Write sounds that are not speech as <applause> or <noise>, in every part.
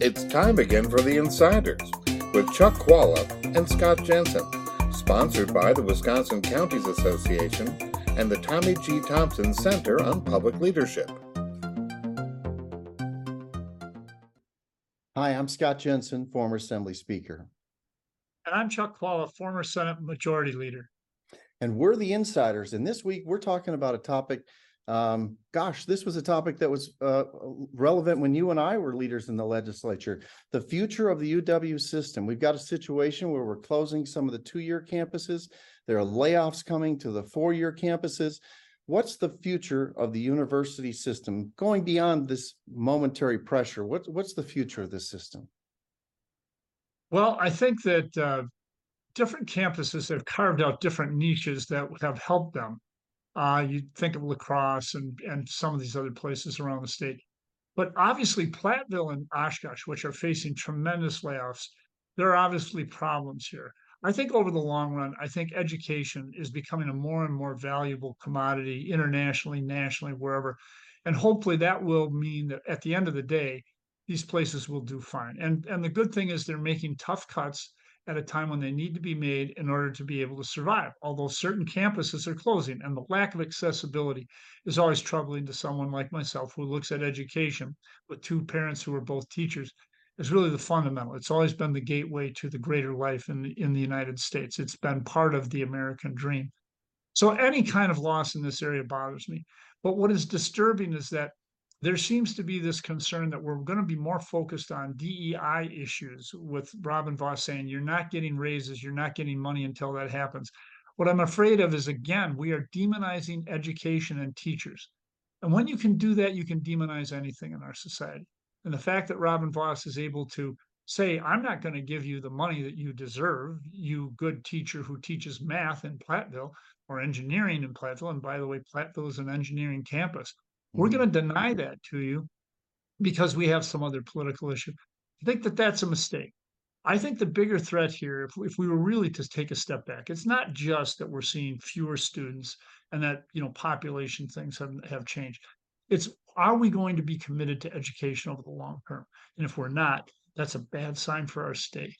It's time again for The Insiders with Chuck Chvala and Scott Jensen, sponsored by the Wisconsin Counties Association and the Tommy G. Thompson Center on Public Leadership. Hi, I'm Scott Jensen, former Assembly Speaker, And I'm Chuck Chvala, former Senate Majority Leader. and we're the insiders. And this week, we're talking about a topic. Um, gosh, this was a topic that was uh, relevant when you and I were leaders in the legislature. The future of the UW system. We've got a situation where we're closing some of the two-year campuses. There are layoffs coming to the four-year campuses. What's the future of the university system going beyond this momentary pressure? What's what's the future of this system? Well, I think that uh, different campuses have carved out different niches that have helped them. Uh, you think of La Crosse and, and some of these other places around the state. But obviously, Platteville and Oshkosh, which are facing tremendous layoffs, there are obviously problems here. I think over the long run, I think education is becoming a more and more valuable commodity internationally, nationally, wherever. And hopefully that will mean that at the end of the day, these places will do fine. And and the good thing is they're making tough cuts at a time when they need to be made in order to be able to survive. Although certain campuses are closing and the lack of accessibility is always troubling to someone like myself who looks at education with two parents who are both teachers is really the fundamental. It's always been the gateway to the greater life in in the United States. It's been part of the American dream. So any kind of loss in this area bothers me. But what is disturbing is that there seems to be this concern that we're going to be more focused on DEI issues with Robin Vos saying you're not getting raises, you're not getting money until that happens. What I'm afraid of is again, we are demonizing education and teachers. And when you can do that, you can demonize anything in our society. And the fact that Robin Vos is able to say, I'm not going to give you the money that you deserve, you good teacher who teaches math in Platteville or engineering in Platteville. And by the way, Platteville is an engineering campus. We're Mhm. going to deny that to you because we have some other political issue. I think that that's a mistake. I think the bigger threat here, if, if we were really to take a step back, it's not just that we're seeing fewer students and that you know population things have, have changed. It's are we going to be committed to education over the long term? And if we're not, that's a bad sign for our state.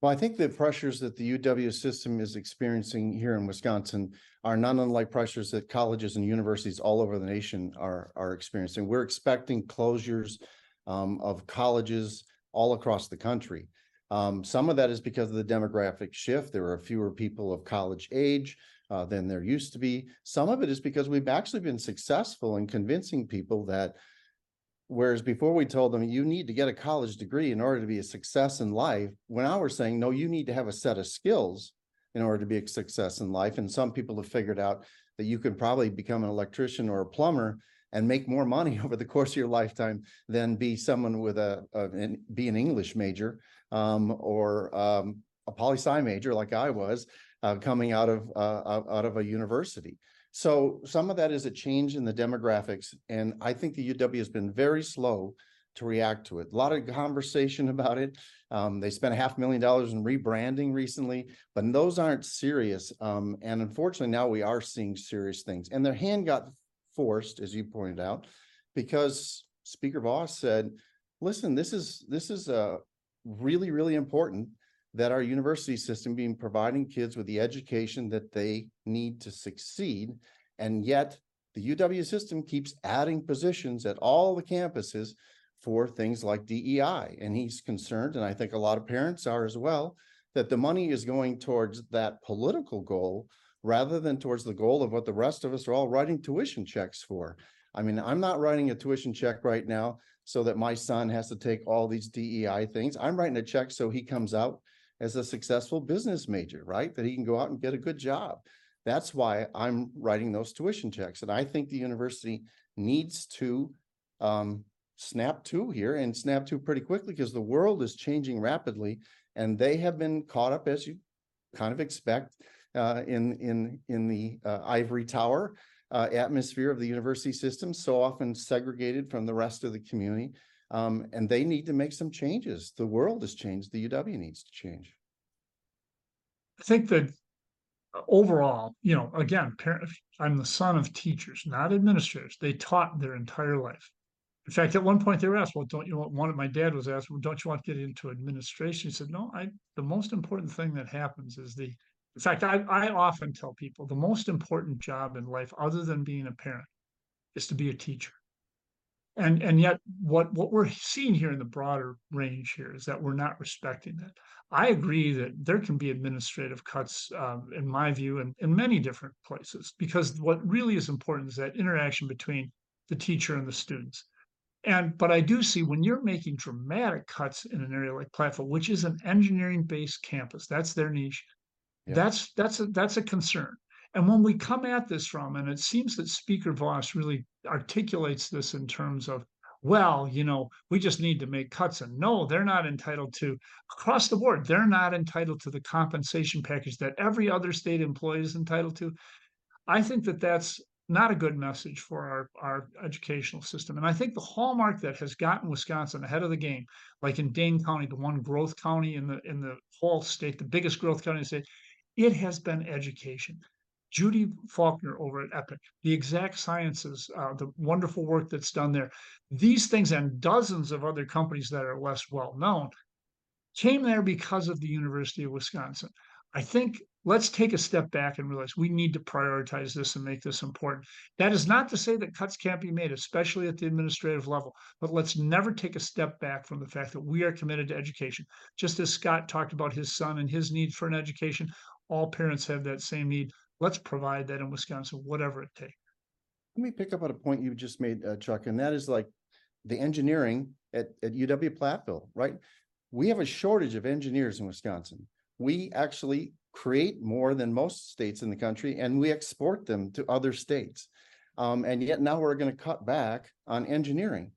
Well, I think the pressures that the UW system is experiencing here in Wisconsin are not unlike pressures that colleges and universities all over the nation are, are experiencing. We're expecting closures um, of colleges all across the country. Um, some of that is because of the demographic shift. There are fewer people of college age uh, than there used to be. Some of it is because we've actually been successful in convincing people that Whereas before we told them you need to get a college degree in order to be a success in life, when I we're saying, no, you need to have a set of skills in order to be a success in life. And some people have figured out that you can probably become an electrician or a plumber and make more money <laughs> over the course of your lifetime than be someone with a, a an, be an English major um, or um, a poli sci major like I was uh, coming out of uh, out of a university. So some of that is a change in the demographics, and I think the UW has been very slow to react to it. A lot of conversation <laughs> about it. Um, they spent a half million dollars in rebranding recently, but those aren't serious. Um, and unfortunately, now we are seeing serious things. And their hand got forced, as you pointed out, because Speaker Vos said, listen, this is this is uh really, really important that our university system being providing kids with the education that they need to succeed. And yet the UW system keeps adding positions at all the campuses for things like DEI. And he's concerned, and I think a lot of parents are as well, that the money is going towards that political goal rather than towards the goal of what the rest of us are all writing tuition checks for. I mean, I'm not writing a tuition check right now so that my son has to take all these DEI things. I'm writing a check so he comes out as a successful business major, right? That he can go out and get a good job. That's why I'm writing those tuition checks. And I think the university needs to um, snap to here and snap to pretty quickly because the world is changing rapidly and they have been caught up as you kind of expect uh, in in in the uh, ivory tower uh, atmosphere of the university system, so often segregated from the rest of the community. Um, and they need to make some changes. The world has changed. The UW needs to change. I think that uh, overall, you know, again, parent, I'm the son of teachers, not administrators. They taught their entire life. In fact, at one point they were asked, well, don't you want, one my dad was asked, well, don't you want to get into administration? He said, no, I, the most important thing that happens is the, in fact, I, I often tell people the most important job in life, other than being a parent, is to be a teacher. And, and yet what, what we're seeing here in the broader range here is that we're not respecting that. I agree that there can be administrative cuts, um, in my view, in, in many different places, because what really is important is that interaction between the teacher and the students. And but I do see when you're making dramatic cuts in an area like Platteville, which is an engineering-based campus, that's their niche. Yeah. That's that's a that's a concern. And when we come at this from, and it seems that Speaker Vos really articulates this in terms of, well, you know, we just need to make cuts. And no, they're not entitled to, across the board, they're not entitled to the compensation package that every other state employee is entitled to. I think that that's not a good message for our, our educational system. And I think the hallmark that has gotten Wisconsin ahead of the game, like in Dane County, the one growth county in the in the whole state, the biggest growth county in the state, it has been education. Judy Faulkner over at Epic, the Exact Sciences, uh, the wonderful work that's done there. These things and dozens of other companies that are less well known came there because of the University of Wisconsin. I think let's take a step back and realize we need to prioritize this and make this important. That is not to say that cuts can't be made, especially at the administrative level, but let's never take a step back from the fact that we are committed to education. Just as Scott talked about his son and his need for an education, all parents have that same need. Let's provide that in Wisconsin, whatever it takes. Let me pick up on a point you just made, uh, Chuck, and that is like the engineering at, at UW Platteville, right? We have a shortage of engineers in Wisconsin. We actually create more than most states in the country and we export them to other states. Um, and yet now we're going to cut back on engineering.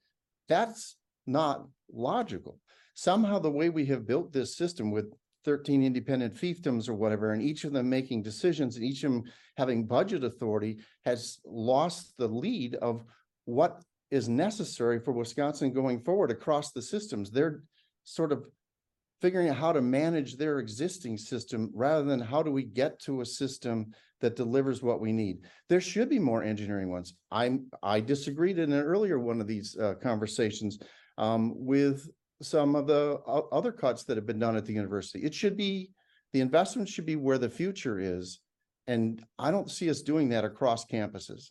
That's not logical. Somehow the way we have built this system with 13 independent fiefdoms or whatever, and each of them making decisions and each of them having budget authority has lost the lead of what is necessary for Wisconsin going forward across the systems. They're sort of figuring out how to manage their existing system rather than how do we get to a system that delivers what we need. There should be more engineering ones. I'm I disagreed in an earlier one of these uh, conversations um, with some of the other cuts that have been done at the university. It should be the investment should be where the future is, and I don't see us doing that across campuses.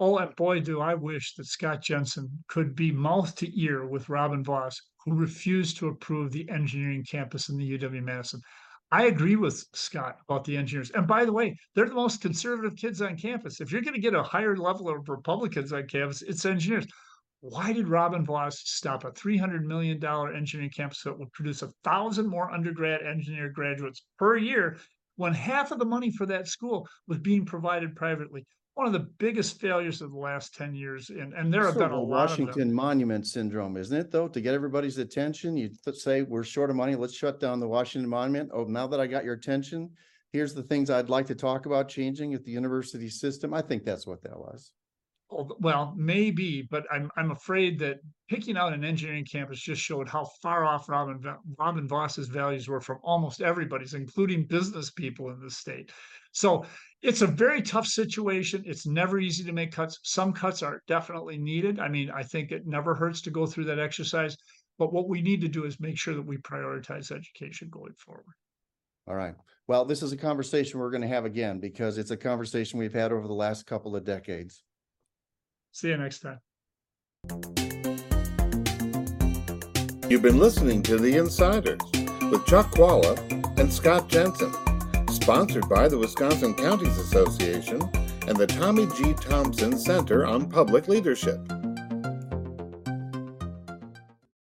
Oh, and boy, do I wish that Scott Jensen could be mouth to ear with Robin Vos, who refused to approve the engineering campus in the UW Madison. I agree with Scott about the engineers. And by the way, they're the most conservative kids on campus. If you're going to get a higher level of Republicans on campus, it's engineers. Why did Robin Vos stop a $300 million engineering campus that would produce a thousand more undergrad engineer graduates per year when half of the money for that school was being provided privately? One of the biggest failures of the last 10 years. And, and there have been a lot of them. Washington Monument Syndrome, isn't it, though? To get everybody's attention, you say, we're short of money, let's shut down the Washington Monument. Oh, now that I got your attention, here's the things I'd like to talk about changing at the university system. I think that's what that was. Well, maybe, but I'm I'm afraid that picking out an engineering campus just showed how far off Robin Robin Vos's values were from almost everybody's, including business people in the state. So it's a very tough situation. It's never easy to make cuts. Some cuts are definitely needed. I mean, I think it never hurts to go through that exercise. But what we need to do is make sure that we prioritize education going forward. All right. Well, this is a conversation we're going to have again because it's a conversation we've had over the last couple of decades. See you next time. You've been listening to The Insiders with Chuck Chvala and Scott Jensen, sponsored by the Wisconsin Counties Association and the Tommy G. Thompson Center on Public Leadership.